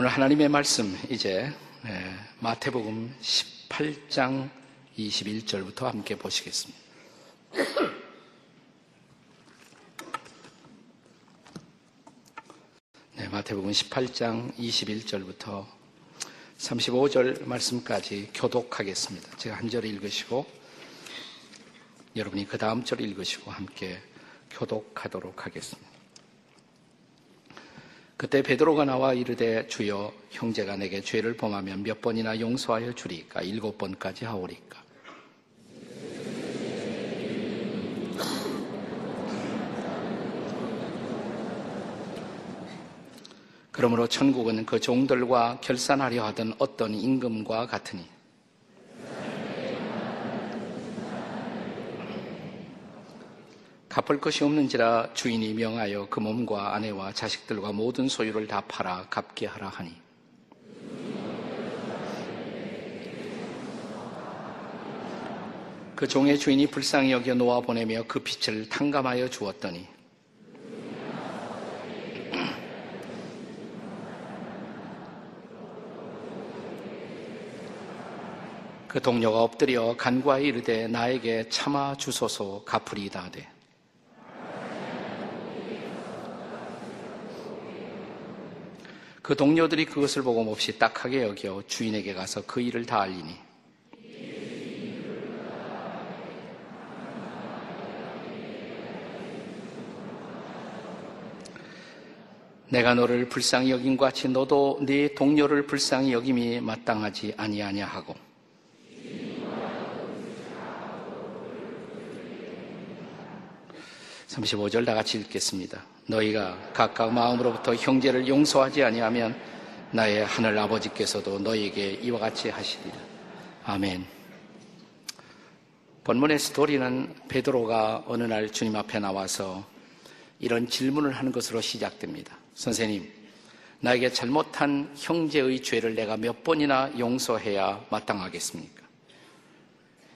오늘 하나님의 말씀 이제 예, 마태복음 18장 21절부터 함께 보시겠습니다. 네, 마태복음 18장 21절부터 35절 말씀까지 교독하겠습니다. 제가 한 절 읽으시고 여러분이 그 다음 절 읽으시고 함께 교독하도록 하겠습니다. 그때 베드로가 나와 이르되 주여 형제가 내게 죄를 범하면 몇 번이나 용서하여 주리까? 일곱 번까지 하오리까? 그러므로 천국은 그 종들과 결산하려 하던 어떤 임금과 같으니 갚을 것이 없는지라 주인이 명하여 그 몸과 아내와 자식들과 모든 소유를 다 팔아 갚게 하라 하니. 그 종의 주인이 불쌍히 여겨 놓아 보내며 그 빛을 탕감하여 주었더니 그 동료가 엎드려 간과히 이르되 나에게 참아 주소서 갚으리다 하되 그 동료들이 그것을 보고 몹시 딱하게 여겨 주인에게 가서 그 일을 다 알리니. 내가 너를 불쌍히 것 같이 너도 네 동료를 불쌍히 여김이 마땅하지 아니하냐 하고 35절 다 같이 읽겠습니다. 너희가 각각 마음으로부터 형제를 용서하지 아니하면 나의 하늘 아버지께서도 너희에게 이와 같이 하시리라. 아멘. 본문의 스토리는 베드로가 어느 날 주님 앞에 나와서 이런 질문을 하는 것으로 시작됩니다. 선생님, 나에게 잘못한 형제의 죄를 내가 몇 번이나 용서해야 마땅하겠습니까?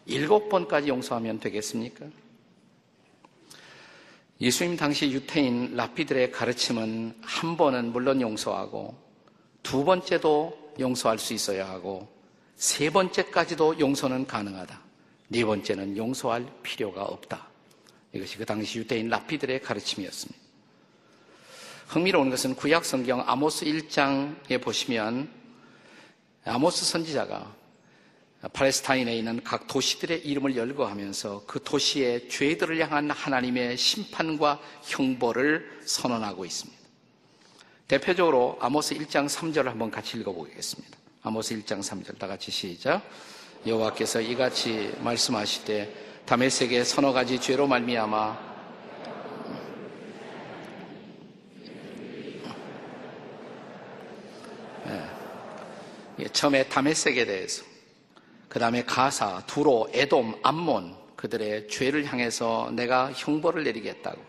일곱 번까지 용서하면 되겠습니까? 예수님 당시 유태인 라피들의 가르침은 한 번은 물론 용서하고 두 번째도 용서할 수 있어야 하고 세 번째까지도 용서는 가능하다. 네 번째는 용서할 필요가 없다. 이것이 그 당시 유대인 라피들의 가르침이었습니다. 흥미로운 것은 구약 성경 아모스 1장에 보시면 아모스 선지자가 팔레스타인에 있는 각 도시들의 이름을 열거하면서 그 도시의 죄들을 향한 하나님의 심판과 형벌을 선언하고 있습니다. 대표적으로 아모스 1장 3절을 한번 같이 읽어보겠습니다. 아모스 1장 3절 다 같이 시작. 여호와께서 이같이 말씀하시되 다메섹의 서너 가지 죄로 말미암아 네. 처음에 다메섹에 대해서 그 다음에 가사, 두로, 에돔, 암몬 그들의 죄를 향해서 내가 형벌을 내리겠다고.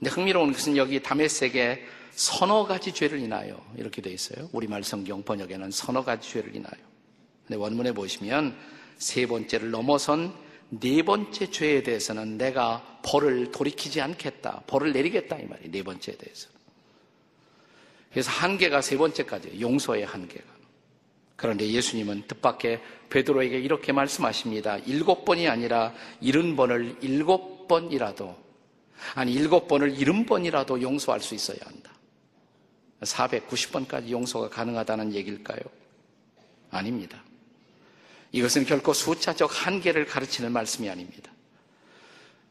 근데 흥미로운 것은 여기 다메섹에 서너 가지 죄를 인하여 이렇게 되어 있어요. 우리말 성경 번역에는 서너 가지 죄를 인하여. 근데 원문에 보시면 세 번째를 넘어선 네 번째 죄에 대해서는 내가 벌을 돌이키지 않겠다. 벌을 내리겠다 이 말이에요. 네 번째에 대해서. 그래서 한계가 세 번째까지 용서의 한계가. 그런데 예수님은 뜻밖의 베드로에게 이렇게 말씀하십니다. 일곱 번이 아니라 일흔 번을 일곱 번이라도 아니 일곱 번을 일흔 번이라도 용서할 수 있어야 한다. 490번까지 용서가 가능하다는 얘기일까요? 아닙니다. 이것은 결코 숫자적 한계를 가르치는 말씀이 아닙니다.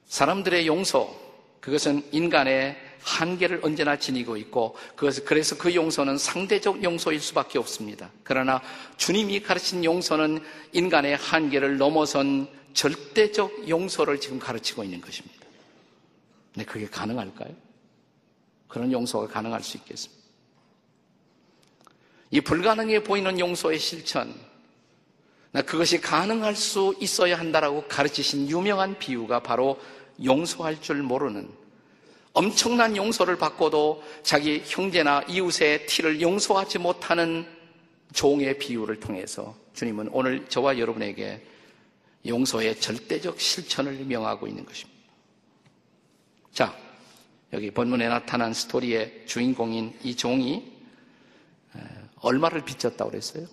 사람들의 용서, 그것은 인간의 한계를 언제나 지니고 있고 그래서 그 용서는 상대적 용서일 수밖에 없습니다. 그러나 주님이 가르친 용서는 인간의 한계를 넘어선 절대적 용서를 지금 가르치고 있는 것입니다. 근데 그게 가능할까요? 그런 용서가 가능할 수 있겠습니다. 이 불가능해 보이는 용서의 실천, 그것이 가능할 수 있어야 한다라고 가르치신 유명한 비유가 바로 용서할 줄 모르는 엄청난 용서를 받고도 자기 형제나 이웃의 티를 용서하지 못하는 종의 비유를 통해서 주님은 오늘 저와 여러분에게 용서의 절대적 실천을 명하고 있는 것입니다. 자, 여기 본문에 나타난 스토리의 주인공인 이 종이 얼마를 빚졌다고 그랬어요?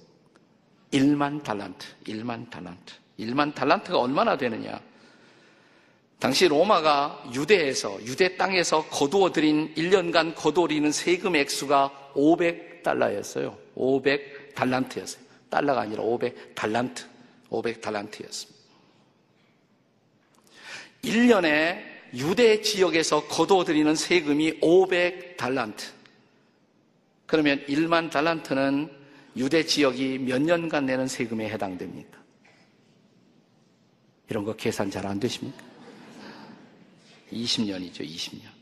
1만 달란트, 1만 달란트. 1만 달란트가 얼마나 되느냐? 당시 로마가 유대에서, 유대 땅에서 거두어 들인 1년간 거두어리는 세금 액수가 500달러였어요. 500달란트였어요. 달러가 아니라 500달란트. 500달란트였습니다. 1년에 유대 지역에서 거두어 들이는 세금이 500달란트. 그러면 1만 달란트는 유대 지역이 몇 년간 내는 세금에 해당됩니까? 이런 거 계산 잘 안 되십니까? 20년이죠, 20년.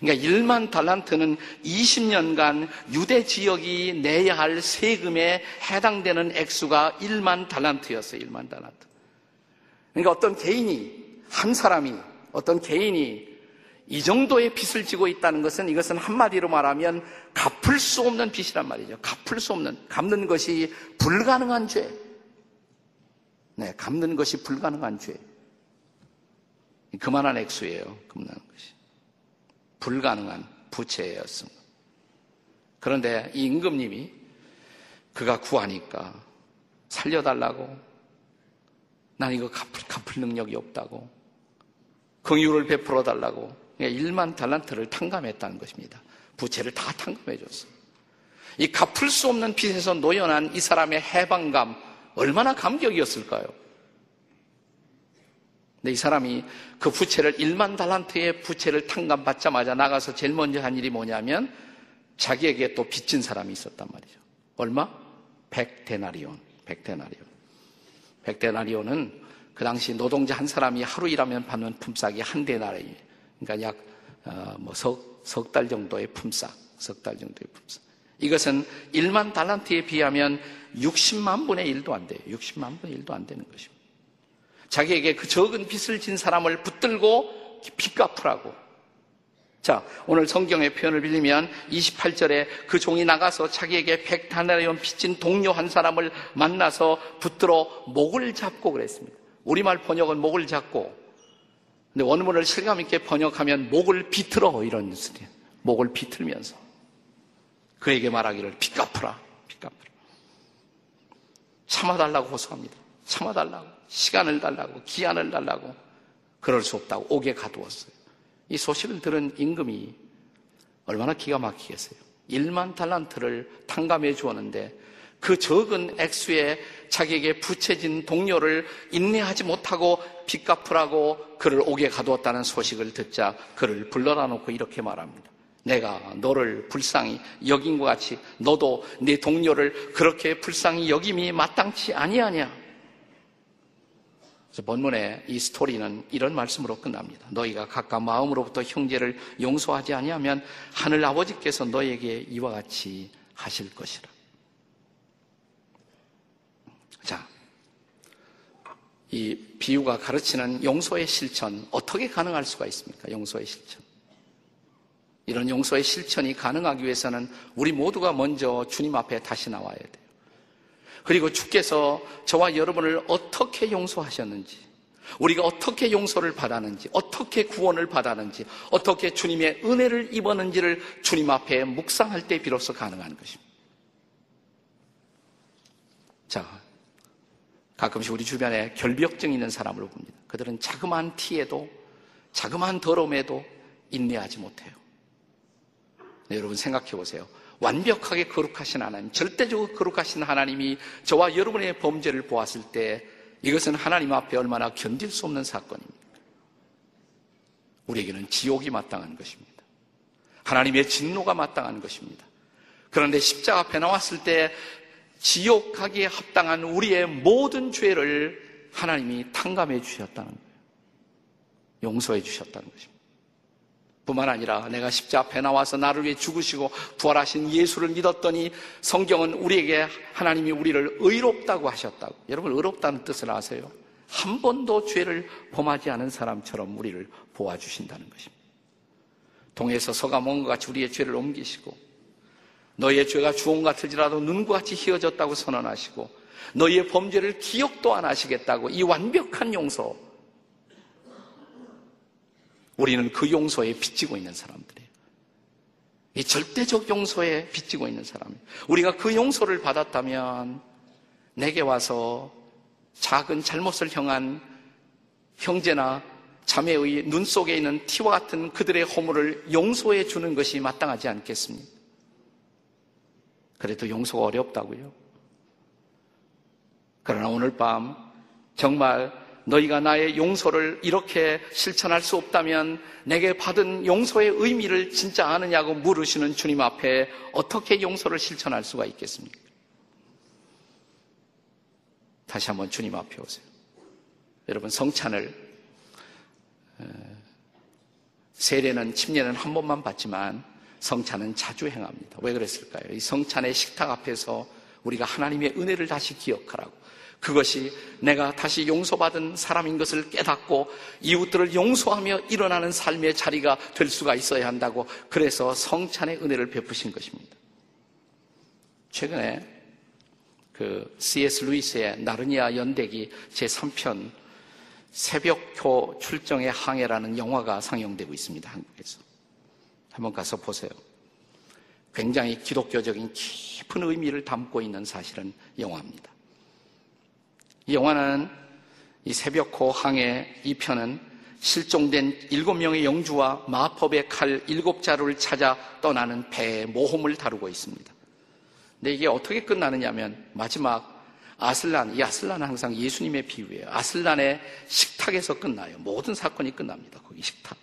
그러니까 1만 달란트는 20년간 유대 지역이 내야 할 세금에 해당되는 액수가 1만 달란트였어요, 1만 달란트. 그러니까 어떤 개인이, 한 사람이, 어떤 개인이 이 정도의 빚을 지고 있다는 것은 이것은 한마디로 말하면 갚을 수 없는 빚이란 말이죠. 갚을 수 없는, 갚는 것이 불가능한 죄. 네, 갚는 것이 불가능한 죄. 그만한 액수예요. 그만한 것이. 불가능한 부채였습니다. 그런데 이 임금님이 그가 구하니까 살려달라고 난 이거 갚을, 갚을 능력이 없다고 긍휼을 베풀어 달라고 1만 달란트를 탕감했다는 것입니다. 부채를 다 탕감해 줬어요. 이 갚을 수 없는 빚에서 노연한 이 사람의 해방감 얼마나 감격이었을까요? 근데 이 사람이 그 부채를 1만 달란트의 부채를 탕감받자마자 나가서 제일 먼저 한 일이 뭐냐면 자기에게 또 빚진 사람이 있었단 말이죠. 얼마? 100데나리온. 100데나리온. 100데나리온은 그 당시 노동자 한 사람이 하루 일하면 받는 품삯이 한 데나리. 그러니까 약, 어, 뭐, 석, 석달 정도의 품삯. 석 달 정도의 품삯. 이것은 1만 달란트에 비하면 60만 분의 1도 안 돼요. 60만 분의 1도 안 되는 것입니다. 자기에게 그 적은 빚을 진 사람을 붙들고 빚 갚으라고. 자, 오늘 성경의 표현을 빌리면 28절에 그 종이 나가서 자기에게 백다나리온 빚진 동료 한 사람을 만나서 붙들어 목을 잡고 그랬습니다. 우리말 번역은 목을 잡고. 근데 원문을 실감 있게 번역하면 목을 비틀어 이런 뜻이에요. 목을 비틀면서. 그에게 말하기를 빚 갚으라. 빚 갚으라. 참아달라고 호소합니다. 참아달라고. 시간을 달라고, 기한을 달라고, 그럴 수 없다고 옥에 가두었어요. 이 소식을 들은 임금이 얼마나 기가 막히겠어요. 1만 달란트를 탕감해 주었는데 그 적은 액수에 자기에게 부채진 동료를 인내하지 못하고 빚 갚으라고 그를 옥에 가두었다는 소식을 듣자 그를 불러다 놓고 이렇게 말합니다. 내가 너를 불쌍히 여긴 것 같이 너도 네 동료를 그렇게 불쌍히 여김이 마땅치 아니하냐? 본문의 이 스토리는 이런 말씀으로 끝납니다. 너희가 각각 마음으로부터 형제를 용서하지 아니하면 하늘 아버지께서 너에게 이와 같이 하실 것이라. 자, 이 비유가 가르치는 용서의 실천 어떻게 가능할 수가 있습니까? 용서의 실천. 이런 용서의 실천이 가능하기 위해서는 우리 모두가 먼저 주님 앞에 다시 나와야 돼요. 그리고 주께서 저와 여러분을 어떻게 용서하셨는지, 우리가 어떻게 용서를 받았는지, 어떻게 구원을 받았는지, 어떻게 주님의 은혜를 입었는지를 주님 앞에 묵상할 때 비로소 가능한 것입니다. 자, 가끔씩 우리 주변에 결벽증 있는 사람을 봅니다. 그들은 자그마한 티에도, 자그마한 더러움에도 인내하지 못해요. 네, 여러분 생각해 보세요. 완벽하게 거룩하신 하나님, 절대적으로 거룩하신 하나님이 저와 여러분의 범죄를 보았을 때 이것은 하나님 앞에 얼마나 견딜 수 없는 사건입니다. 우리에게는 지옥이 마땅한 것입니다. 하나님의 진노가 마땅한 것입니다. 그런데 십자가 앞에 나왔을 때 지옥 가기에 합당한 우리의 모든 죄를 하나님이 탕감해 주셨다는 거예요. 용서해 주셨다는 것입니다. 뿐만 아니라 내가 십자 앞에 나와서 나를 위해 죽으시고 부활하신 예수를 믿었더니 성경은 우리에게 하나님이 우리를 의롭다고 하셨다고. 여러분 의롭다는 뜻을 아세요? 한 번도 죄를 범하지 않은 사람처럼 우리를 보아주신다는 것입니다. 동에서 서가 먼것 같이 우리의 죄를 옮기시고 너희의 죄가 주홍 같을지라도 눈과 같이 희어졌다고 선언하시고 너희의 범죄를 기억도 안 하시겠다고 이 완벽한 용서 우리는 그 용서에 빚지고 있는 사람들이에요. 이 절대적 용서에 빚지고 있는 사람. 우리가 그 용서를 받았다면 내게 와서 작은 잘못을 향한 형제나 자매의 눈 속에 있는 티와 같은 그들의 허물을 용서해 주는 것이 마땅하지 않겠습니까? 그래도 용서가 어렵다고요. 그러나 오늘 밤 정말 너희가 나의 용서를 이렇게 실천할 수 없다면 내게 받은 용서의 의미를 진짜 아느냐고 물으시는 주님 앞에 어떻게 용서를 실천할 수가 있겠습니까? 다시 한번 주님 앞에 오세요. 여러분 성찬을 세례는 침례는 한 번만 받지만 성찬은 자주 행합니다. 왜 그랬을까요? 이 성찬의 식탁 앞에서 우리가 하나님의 은혜를 다시 기억하라고. 그것이 내가 다시 용서받은 사람인 것을 깨닫고 이웃들을 용서하며 일어나는 삶의 자리가 될 수가 있어야 한다고 그래서 성찬의 은혜를 베푸신 것입니다. 최근에 그 C.S. 루이스의 나르니아 연대기 제3편 새벽교 출정의 항해라는 영화가 상영되고 있습니다. 한국에서. 한번 가서 보세요. 굉장히 기독교적인 깊은 의미를 담고 있는 사실은 영화입니다. 이 영화는 이 새벽호 항해 이 편은 실종된 일곱 명의 영주와 마법의 칼 일곱 자루를 찾아 떠나는 배의 모험을 다루고 있습니다. 근데 이게 어떻게 끝나느냐면 마지막 아슬란, 이 아슬란은 항상 예수님의 비유예요. 아슬란의 식탁에서 끝나요. 모든 사건이 끝납니다. 거기 식탁.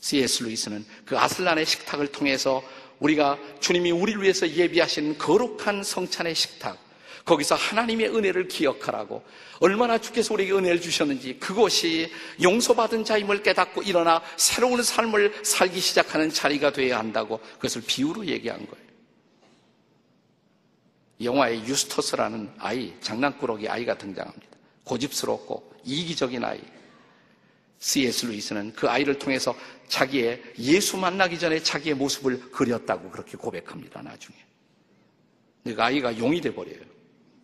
C.S. 루이스는 그 아슬란의 식탁을 통해서 우리가 주님이 우리를 위해서 예비하신 거룩한 성찬의 식탁, 거기서 하나님의 은혜를 기억하라고 얼마나 주께서 우리에게 은혜를 주셨는지 그것이 용서받은 자임을 깨닫고 일어나 새로운 삶을 살기 시작하는 자리가 되어야 한다고 그것을 비유로 얘기한 거예요. 영화에 유스토스라는 아이, 장난꾸러기 아이가 등장합니다. 고집스럽고 이기적인 아이. C.S. 루이스는 그 아이를 통해서 자기의 예수 만나기 전에 자기의 모습을 그렸다고 그렇게 고백합니다, 나중에. 그 아이가 용이 돼 버려요.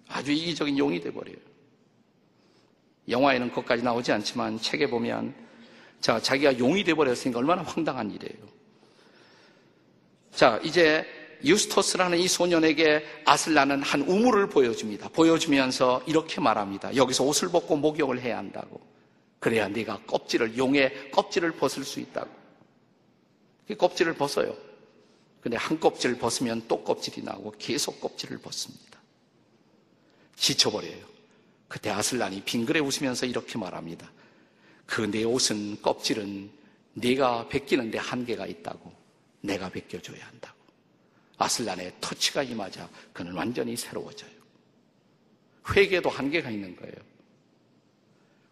아주 이기적인 용이 돼버려요. 영화에는 그것까지 나오지 않지만 책에 보면 자, 자기가 용이 돼버렸으니까 얼마나 황당한 일이에요. 자, 이제 유스토스라는 이 소년에게 아슬라는 한 우물을 보여줍니다. 보여주면서 이렇게 말합니다. 여기서 옷을 벗고 목욕을 해야 한다고. 그래야 네가 껍질을 용의 껍질을 벗을 수 있다고. 그 껍질을 벗어요. 근데 한 껍질을 벗으면 또 껍질이 나오고 계속 껍질을 벗습니다. 지쳐버려요. 그때 아슬란이 빙그레 웃으면서 이렇게 말합니다. 그 내 옷은 껍질은 네가 벗기는데 한계가 있다고. 내가 벗겨줘야 한다고. 아슬란의 터치가 임하자 그는 완전히 새로워져요. 회개도 한계가 있는 거예요.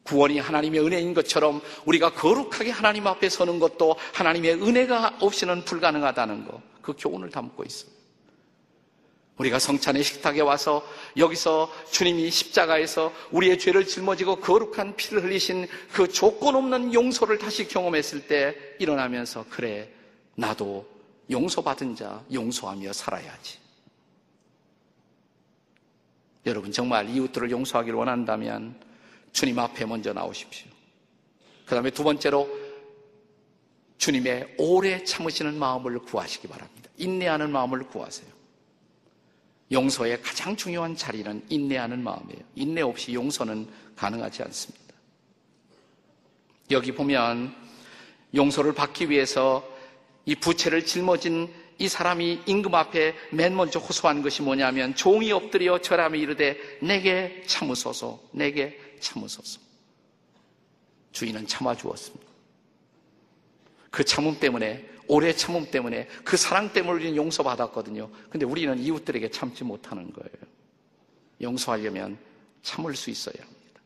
구원이 하나님의 은혜인 것처럼 우리가 거룩하게 하나님 앞에 서는 것도 하나님의 은혜가 없이는 불가능하다는 거. 그 교훈을 담고 있어요. 우리가 성찬의 식탁에 와서 여기서 주님이 십자가에서 우리의 죄를 짊어지고 거룩한 피를 흘리신 그 조건 없는 용서를 다시 경험했을 때 일어나면서 그래 나도 용서받은 자 용서하며 살아야지. 여러분 정말 이웃들을 용서하기를 원한다면 주님 앞에 먼저 나오십시오. 그 다음에 두 번째로 주님의 오래 참으시는 마음을 구하시기 바랍니다. 인내하는 마음을 구하세요. 용서의 가장 중요한 자리는 인내하는 마음이에요. 인내 없이 용서는 가능하지 않습니다. 여기 보면 용서를 받기 위해서 이 부채를 짊어진 이 사람이 임금 앞에 맨 먼저 호소한 것이 뭐냐면 종이 엎드려 절함이 이르되 내게 참으소서 내게 참으소서 주인은 참아주었습니다 그 참음 때문에 오래 참음 때문에 그 사랑 때문에 우리는 용서받았거든요 근데 우리는 이웃들에게 참지 못하는 거예요 용서하려면 참을 수 있어야 합니다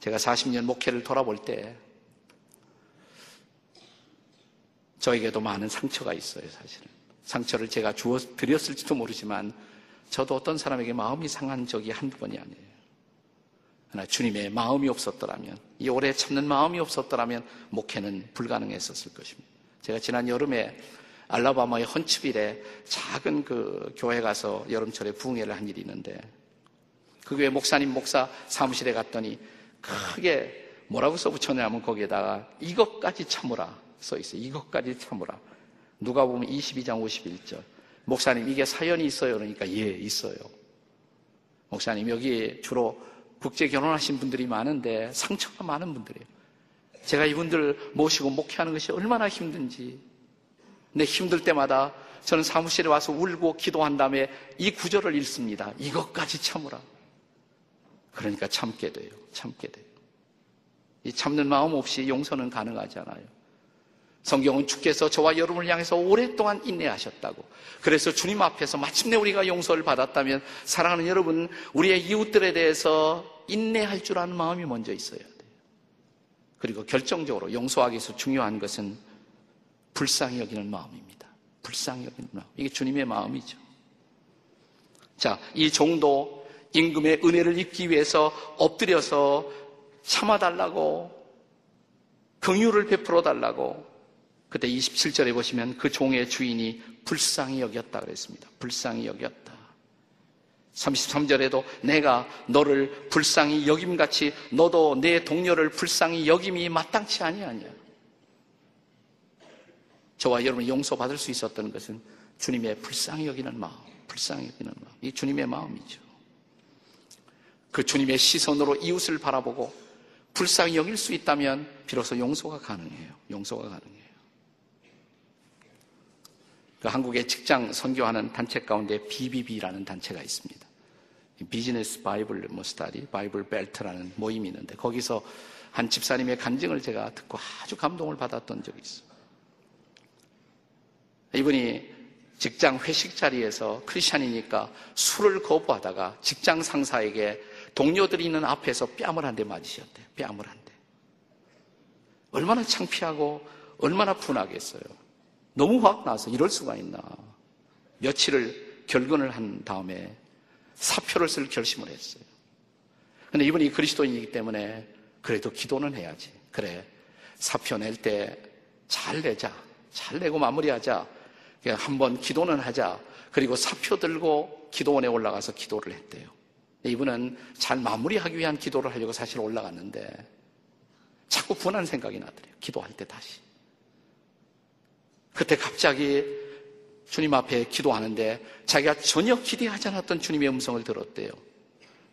제가 40년 목회를 돌아볼 때 저에게도 많은 상처가 있어요, 사실은. 상처를 제가 주어 드렸을지도 모르지만 저도 어떤 사람에게 마음이 상한 적이 한두 번이 아니에요. 그러나 주님의 마음이 없었더라면, 이 오래 참는 마음이 없었더라면 목회는 불가능했었을 것입니다. 제가 지난 여름에 알라바마의 헌츠빌에 작은 그 교회 가서 여름철에 부흥회를 한 일이 있는데 그 교회 목사님 목사 사무실에 갔더니 크게 뭐라고 써붙였냐면 거기에다가 이것까지 참으라. 써 있어요. 이것까지 참으라. 누가 보면 22장 51절. 목사님, 이게 사연이 있어요. 그러니까, 예, 있어요. 목사님, 여기 주로 국제 결혼하신 분들이 많은데 상처가 많은 분들이에요. 제가 이분들 모시고 목회하는 것이 얼마나 힘든지. 근데 힘들 때마다 저는 사무실에 와서 울고 기도한 다음에 이 구절을 읽습니다. 이것까지 참으라. 그러니까 참게 돼요. 참게 돼요. 이 참는 마음 없이 용서는 가능하지 않아요. 성경은 주께서 저와 여러분을 향해서 오랫동안 인내하셨다고. 그래서 주님 앞에서 마침내 우리가 용서를 받았다면 사랑하는 여러분, 우리의 이웃들에 대해서 인내할 줄 아는 마음이 먼저 있어야 돼요. 그리고 결정적으로 용서하기 위해서 중요한 것은 불쌍히 여기는 마음입니다. 불쌍히 여기는 마음. 이게 주님의 마음이죠. 자, 이 정도 임금의 은혜를 입기 위해서 엎드려서 참아달라고 긍휼을 베풀어 달라고 그때 27절에 보시면 그 종의 주인이 불쌍히 여겼다 그랬습니다. 불쌍히 여겼다. 33절에도 내가 너를 불쌍히 여김같이 너도 내 동료를 불쌍히 여김이 마땅치 아니하냐. 저와 여러분이 용서받을 수 있었던 것은 주님의 불쌍히 여기는 마음, 불쌍히 여기는 마음. 이 주님의 마음이죠. 그 주님의 시선으로 이웃을 바라보고 불쌍히 여길 수 있다면 비로소 용서가 가능해요. 용서가 가능해요. 그 한국의 직장 선교하는 단체 가운데 BBB라는 단체가 있습니다. Business Bible 뭐 Study, Bible Belt라는 모임이 있는데 거기서 한 집사님의 간증을 제가 듣고 아주 감동을 받았던 적이 있어요. 이분이 직장 회식 자리에서 크리스찬이니까 술을 거부하다가 직장 상사에게 동료들이 있는 앞에서 뺨을 한 대 맞으셨대요. 뺨을 한 대. 얼마나 창피하고 얼마나 분하겠어요. 너무 확 나서 이럴 수가 있나. 며칠을 결근을 한 다음에 사표를 쓸 결심을 했어요. 근데 이분이 그리스도인이기 때문에 그래도 기도는 해야지. 그래. 사표 낼 때 잘 내자. 잘 내고 마무리하자. 한번 기도는 하자. 그리고 사표 들고 기도원에 올라가서 기도를 했대요. 이분은 잘 마무리하기 위한 기도를 하려고 사실 올라갔는데 자꾸 분한 생각이 나더래요. 기도할 때 다시. 그때 갑자기 주님 앞에 기도하는데 자기가 전혀 기대하지 않았던 주님의 음성을 들었대요.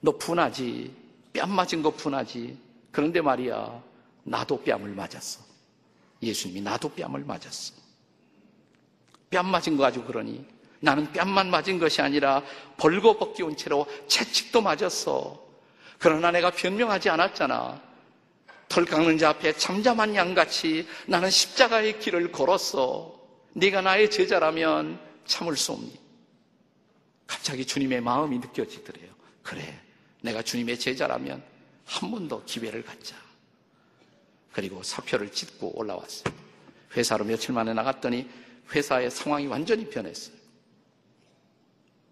너 분하지. 뺨 맞은 거 분하지. 그런데 말이야. 나도 뺨을 맞았어. 예수님이 나도 뺨을 맞았어. 뺨 맞은 거 가지고 그러니 나는 뺨만 맞은 것이 아니라 벌거벗기 온 채로 채찍도 맞았어. 그러나 내가 변명하지 않았잖아. 털 깎는 자 앞에 잠잠한 양같이 나는 십자가의 길을 걸었어. 네가 나의 제자라면 참을 수 없니? 갑자기 주님의 마음이 느껴지더래요. 그래, 내가 주님의 제자라면 한 번 더 기회를 갖자. 그리고 사표를 찢고 올라왔어요. 회사로 며칠 만에 나갔더니 회사의 상황이 완전히 변했어요.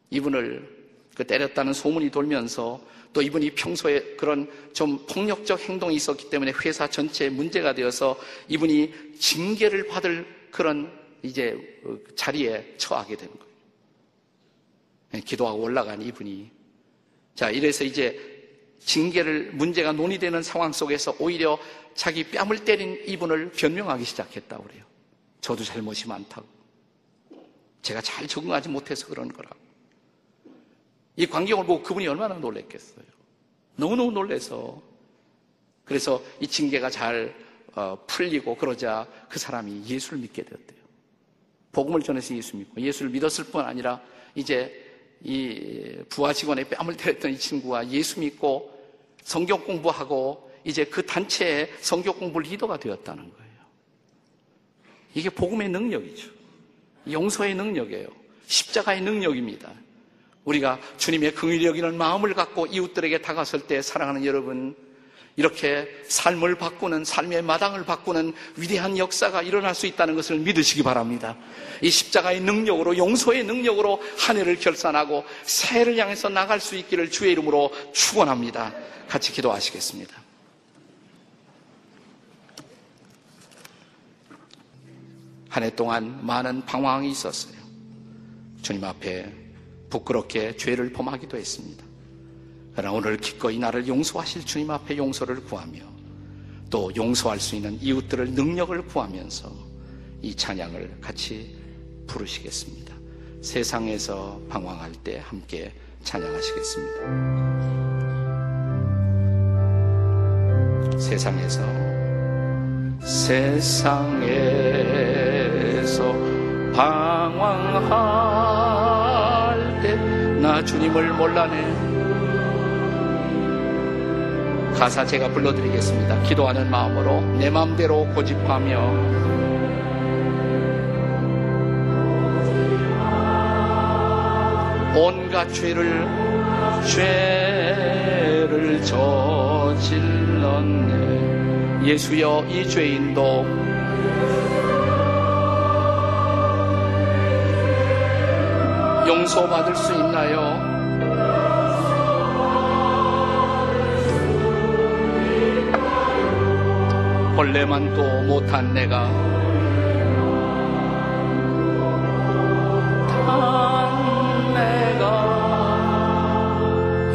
이분을 그 때렸다는 소문이 돌면서 또 이분이 평소에 그런 좀 폭력적 행동이 있었기 때문에 회사 전체에 문제가 되어서 이분이 징계를 받을 그런 이제 그 자리에 처하게 된 거예요. 예, 기도하고 올라간 이분이. 자, 이래서 이제 징계를 문제가 논의되는 상황 속에서 오히려 자기 뺨을 때린 이분을 변명하기 시작했다고 그래요. 저도 잘못이 많다고. 제가 잘 적응하지 못해서 그런 거라고. 이 광경을 보고 그분이 얼마나 놀랬겠어요. 너무너무 놀래서. 그래서 이 징계가 잘 어, 풀리고 그러자 그 사람이 예수를 믿게 되었대요. 복음을 전해서 예수 믿고 예수를 믿었을 뿐 아니라 이제 이 부하 직원의 뺨을 때렸던 이 친구가 예수 믿고 성경 공부하고 이제 그 단체의 성경 공부 리더가 되었다는 거예요. 이게 복음의 능력이죠. 용서의 능력이에요. 십자가의 능력입니다. 우리가 주님의 긍휼히 여기는 마음을 갖고 이웃들에게 다가설 때 사랑하는 여러분 이렇게 삶을 바꾸는 삶의 마당을 바꾸는 위대한 역사가 일어날 수 있다는 것을 믿으시기 바랍니다. 이 십자가의 능력으로 용서의 능력으로 한 해를 결산하고 새해를 향해서 나갈 수 있기를 주의 이름으로 축원합니다. 같이 기도하시겠습니다. 한 해 동안 많은 방황이 있었어요. 주님 앞에 부끄럽게 죄를 범하기도 했습니다. 그러나 오늘 기꺼이 나를 용서하실 주님 앞에 용서를 구하며 또 용서할 수 있는 이웃들을 능력을 구하면서 이 찬양을 같이 부르시겠습니다. 세상에서 방황할 때 함께 찬양하시겠습니다. 세상에서 세상에서 방황할 때 나 주님을 몰라네 가사 제가 불러드리겠습니다. 기도하는 마음으로 내 마음대로 고집하며 온갖 죄를 죄를 저질렀네 예수여 이 죄인도 용서받을 수 있나요? 벌레만도 못한 내가. 단 내가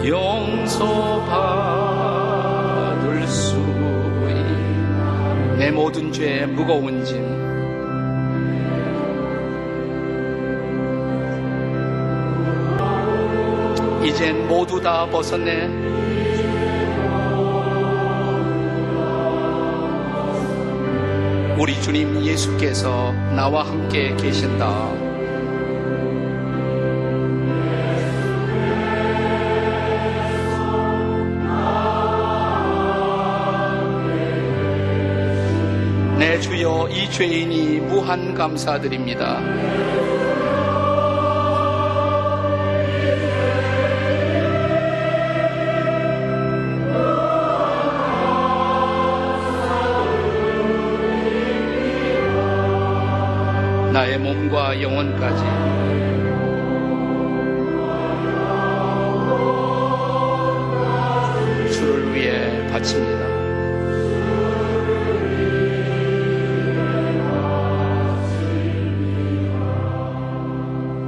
용서받을 수 있나? 내 모든 죄 무거운 짐. 이젠 모두 다 벗었네 우리 주님 예수께서 나와 함께 계신다. 내 주여 이 죄인이 무한 감사드립니다. 주를 위해 바칩니다.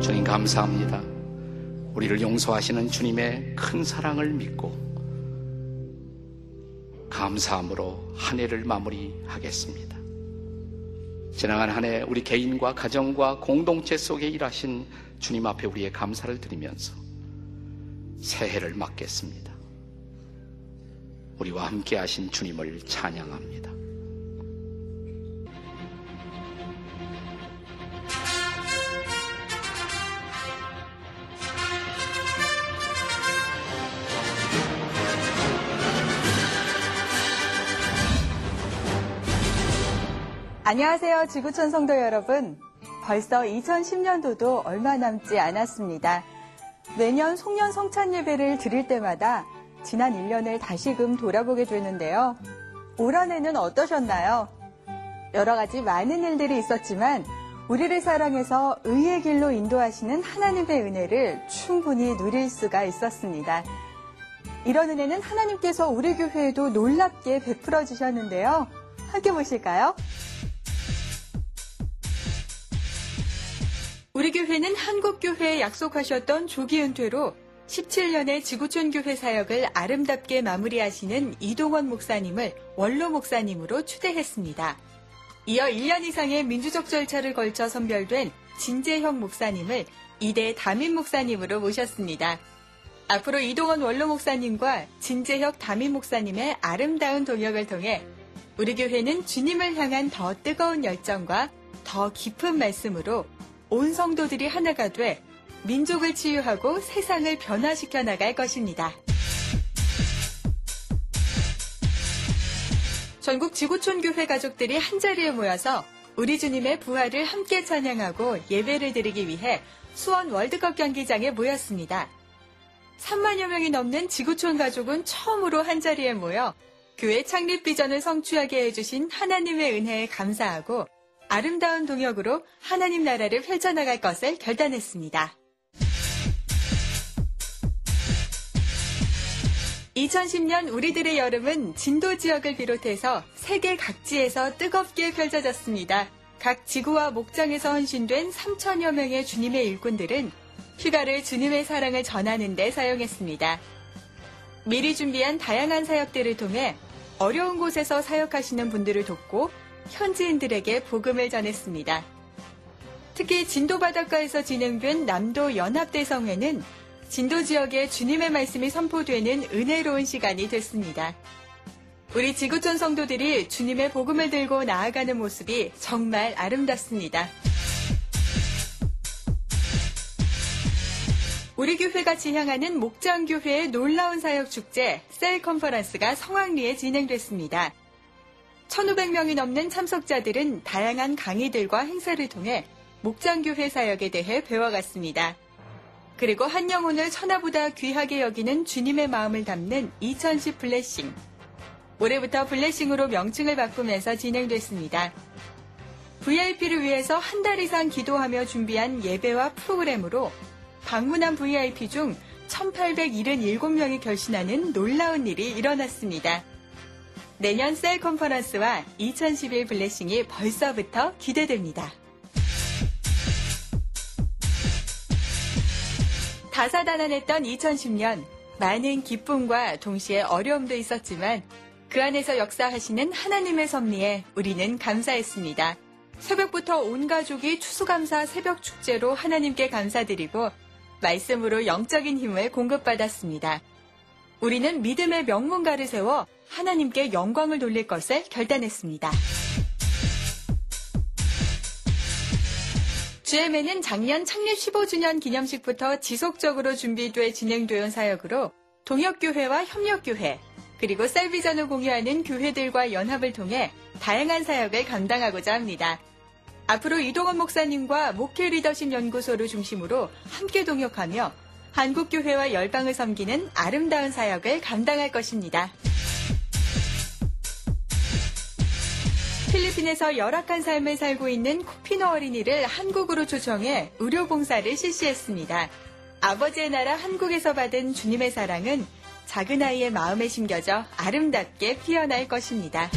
주님 감사합니다. 우리를 용서하시는 주님의 큰 사랑을 믿고 감사함으로 한 해를 마무리하겠습니다. 지나간 한 해 우리 개인과 가정과 공동체 속에 일하신 주님 앞에 우리의 감사를 드리면서 새해를 맞겠습니다. 우리와 함께 하신 주님을 찬양합니다. 안녕하세요. 지구촌 성도 여러분. 벌써 2010년도도 얼마 남지 않았습니다. 매년 송년 성찬 예배를 드릴 때마다 지난 1년을 다시금 돌아보게 되는데요. 올 한 해는 어떠셨나요? 여러 가지 많은 일들이 있었지만 우리를 사랑해서 의의 길로 인도하시는 하나님의 은혜를 충분히 누릴 수가 있었습니다. 이런 은혜는 하나님께서 우리 교회에도 놀랍게 베풀어 주셨는데요. 함께 보실까요? 우리 교회는 한국교회에 약속하셨던 조기 은퇴로 17년의 지구촌 교회 사역을 아름답게 마무리하시는 이동원 목사님을 원로 목사님으로 추대했습니다. 이어 1년 이상의 민주적 절차를 걸쳐 선별된 진재형 목사님을 이대 담임 목사님으로 모셨습니다. 앞으로 이동원 원로 목사님과 진재혁 담임 목사님의 아름다운 동역을 통해 우리 교회는 주님을 향한 더 뜨거운 열정과 더 깊은 말씀으로 온 성도들이 하나가 돼 민족을 치유하고 세상을 변화시켜 나갈 것입니다. 전국 지구촌 교회 가족들이 한자리에 모여서 우리 주님의 부활을 함께 찬양하고 예배를 드리기 위해 수원 월드컵 경기장에 모였습니다. 3만여 명이 넘는 지구촌 가족은 처음으로 한자리에 모여 교회 창립 비전을 성취하게 해주신 하나님의 은혜에 감사하고 아름다운 동역으로 하나님 나라를 펼쳐나갈 것을 결단했습니다. 2010년 우리들의 여름은 진도 지역을 비롯해서 세계 각지에서 뜨겁게 펼쳐졌습니다. 각 지구와 목장에서 헌신된 3천여 명의 주님의 일꾼들은 휴가를 주님의 사랑을 전하는 데 사용했습니다. 미리 준비한 다양한 사역들을 통해 어려운 곳에서 사역하시는 분들을 돕고 현지인들에게 복음을 전했습니다. 특히 진도 바닷가에서 진행된 남도 연합대성회는 진도 지역에 주님의 말씀이 선포되는 은혜로운 시간이 됐습니다. 우리 지구촌 성도들이 주님의 복음을 들고 나아가는 모습이 정말 아름답습니다. 우리 교회가 지향하는 목장교회의 놀라운 사역 축제 셀 컨퍼런스가 성황리에 진행됐습니다. 1500명이 넘는 참석자들은 다양한 강의들과 행사를 통해 목장교회 사역에 대해 배워갔습니다. 그리고 한 영혼을 천하보다 귀하게 여기는 주님의 마음을 담는 2010 블레싱. 올해부터 블레싱으로 명칭을 바꾸면서 진행됐습니다. VIP를 위해서 한 달 이상 기도하며 준비한 예배와 프로그램으로 방문한 VIP 중 1877명이 결신하는 놀라운 일이 일어났습니다. 내년 셀 컨퍼런스와 2011 블레싱이 벌써부터 기대됩니다. 다사다난했던 2010년 많은 기쁨과 동시에 어려움도 있었지만 그 안에서 역사하시는 하나님의 섭리에 우리는 감사했습니다. 새벽부터 온 가족이 추수감사 새벽 축제로 하나님께 감사드리고 말씀으로 영적인 힘을 공급받았습니다. 우리는 믿음의 명문가를 세워 하나님께 영광을 돌릴 것을 결단했습니다. GM에는 작년 창립 15주년 기념식부터 지속적으로 준비돼 진행되어 온 사역으로 동역교회와 협력교회, 그리고 셀비전을 공유하는 교회들과 연합을 통해 다양한 사역을 감당하고자 합니다. 앞으로 이동원 목사님과 목회 리더십 연구소를 중심으로 함께 동역하며 한국교회와 열방을 섬기는 아름다운 사역을 감당할 것입니다. 필리핀에서 열악한 삶을 살고 있는 코피노 어린이를 한국으로 초청해 의료 봉사를 실시했습니다. 아버지의 나라 한국에서 받은 주님의 사랑은 작은 아이의 마음에 심겨져 아름답게 피어날 것입니다.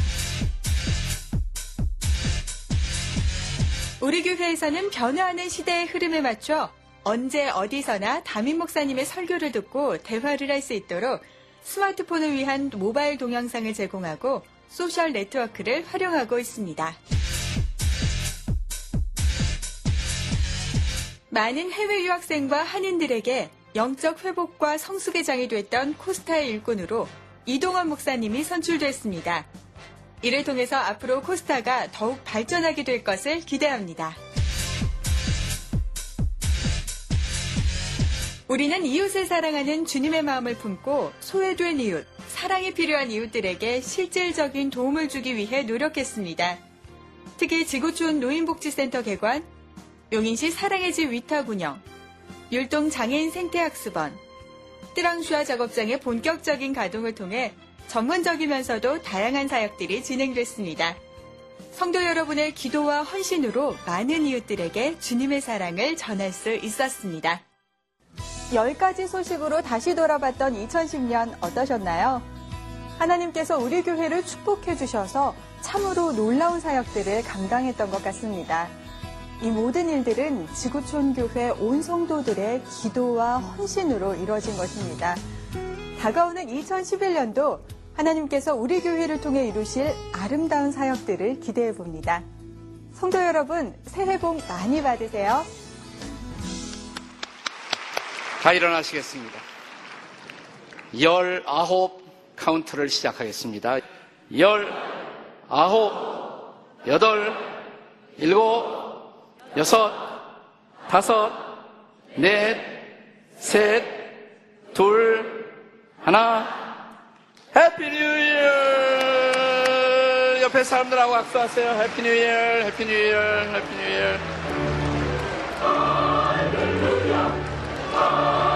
우리 교회에서는 변화하는 시대의 흐름에 맞춰 언제 어디서나 담임 목사님의 설교를 듣고 대화를 할 수 있도록 스마트폰을 위한 모바일 동영상을 제공하고 소셜 네트워크를 활용하고 있습니다. 많은 해외 유학생과 한인들에게 영적 회복과 성숙의 장이 됐던 코스타의 일꾼으로 이동원 목사님이 선출됐습니다. 이를 통해서 앞으로 코스타가 더욱 발전하게 될 것을 기대합니다. 우리는 이웃을 사랑하는 주님의 마음을 품고 소외된 이웃, 사랑이 필요한 이웃들에게 실질적인 도움을 주기 위해 노력했습니다. 특히 지구촌 노인복지센터 개관, 용인시 사랑의 집 위탁 운영, 율동 장애인 생태학습원, 뜨랑슈아 작업장의 본격적인 가동을 통해 전문적이면서도 다양한 사역들이 진행됐습니다. 성도 여러분의 기도와 헌신으로 많은 이웃들에게 주님의 사랑을 전할 수 있었습니다. 10가지 소식으로 다시 돌아봤던 2010년 어떠셨나요? 하나님께서 우리 교회를 축복해 주셔서 참으로 놀라운 사역들을 감당했던 것 같습니다. 이 모든 일들은 지구촌 교회 온 성도들의 기도와 헌신으로 이루어진 것입니다. 다가오는 2011년도 하나님께서 우리 교회를 통해 이루실 아름다운 사역들을 기대해 봅니다. 성도 여러분, 새해 복 많이 받으세요. 다 일어나시겠습니다. 열아홉 카운트를 시작하겠습니다. 열아홉, 여덟, 일곱, 여섯, 다섯, 넷, 셋, 둘, 하나. Happy New Year! 옆에 사람들하고 악수하세요. Happy New Year, Happy New Year, Happy New Year. Christ.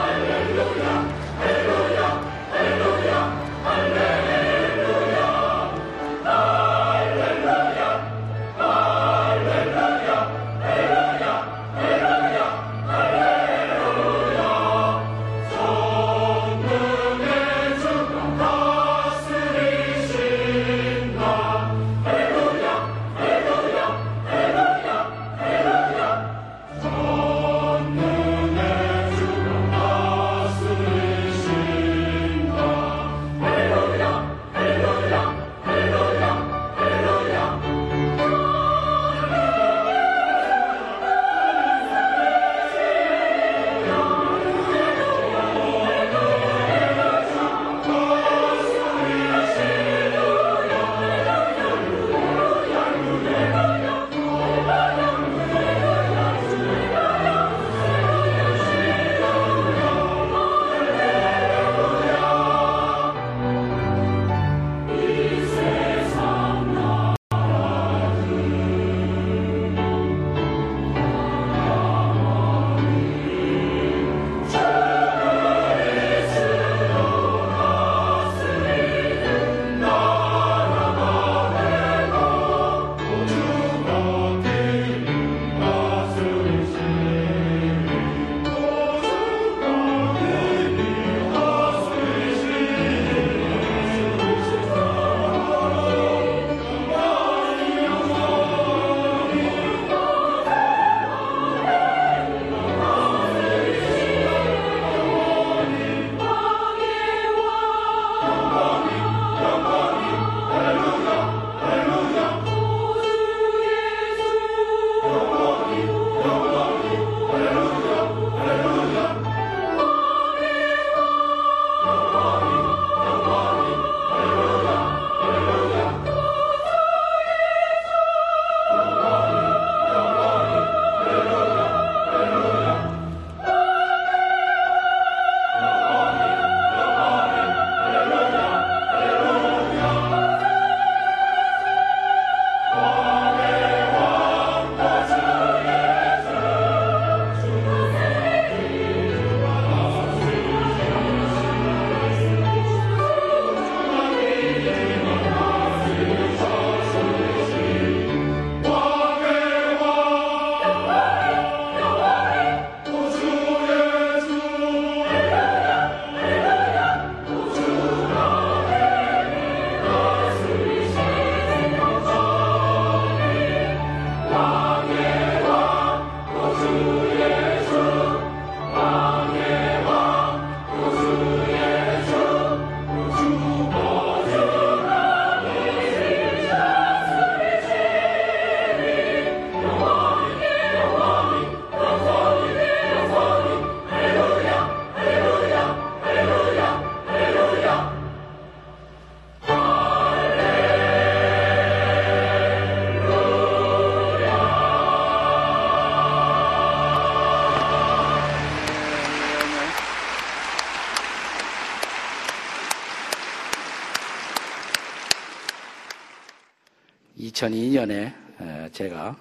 2002년에 제가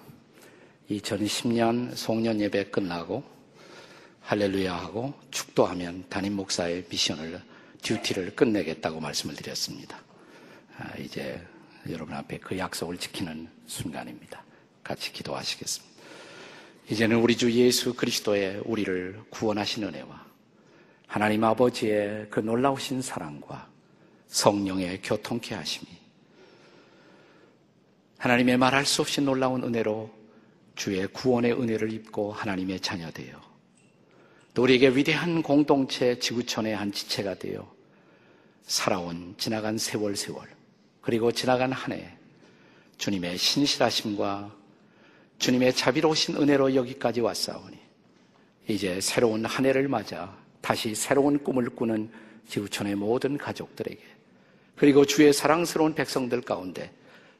2010년 송년 예배 끝나고 할렐루야 하고 축도하면 담임 목사의 미션을 듀티를 끝내겠다고 말씀을 드렸습니다. 아, 이제 여러분 앞에 그 약속을 지키는 순간입니다. 같이 기도하시겠습니다. 이제는 우리 주 예수 그리스도의 우리를 구원하신 은혜와 하나님 아버지의 그 놀라우신 사랑과 성령의 교통케 하심이 하나님의 말할 수 없이 놀라운 은혜로 주의 구원의 은혜를 입고 하나님의 자녀 되어 또 우리에게 위대한 공동체 지구촌의 한 지체가 되어 살아온 지나간 세월 세월 그리고 지나간 한 해 주님의 신실하심과 주님의 자비로우신 은혜로 여기까지 왔사오니 이제 새로운 한 해를 맞아 다시 새로운 꿈을 꾸는 지구촌의 모든 가족들에게 그리고 주의 사랑스러운 백성들 가운데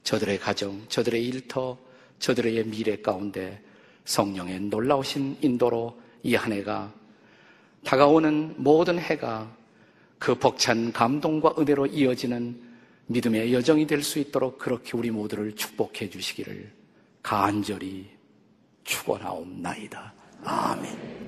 저들의 가정, 저들의 일터, 저들의 미래 가운데 성령의 놀라우신 인도로 이 한 해가 다가오는 모든 해가 그 벅찬 감동과 은혜로 이어지는 믿음의 여정이 될 수 있도록 그렇게 우리 모두를 축복해 주시기를 간절히 축원하옵나이다. 아멘.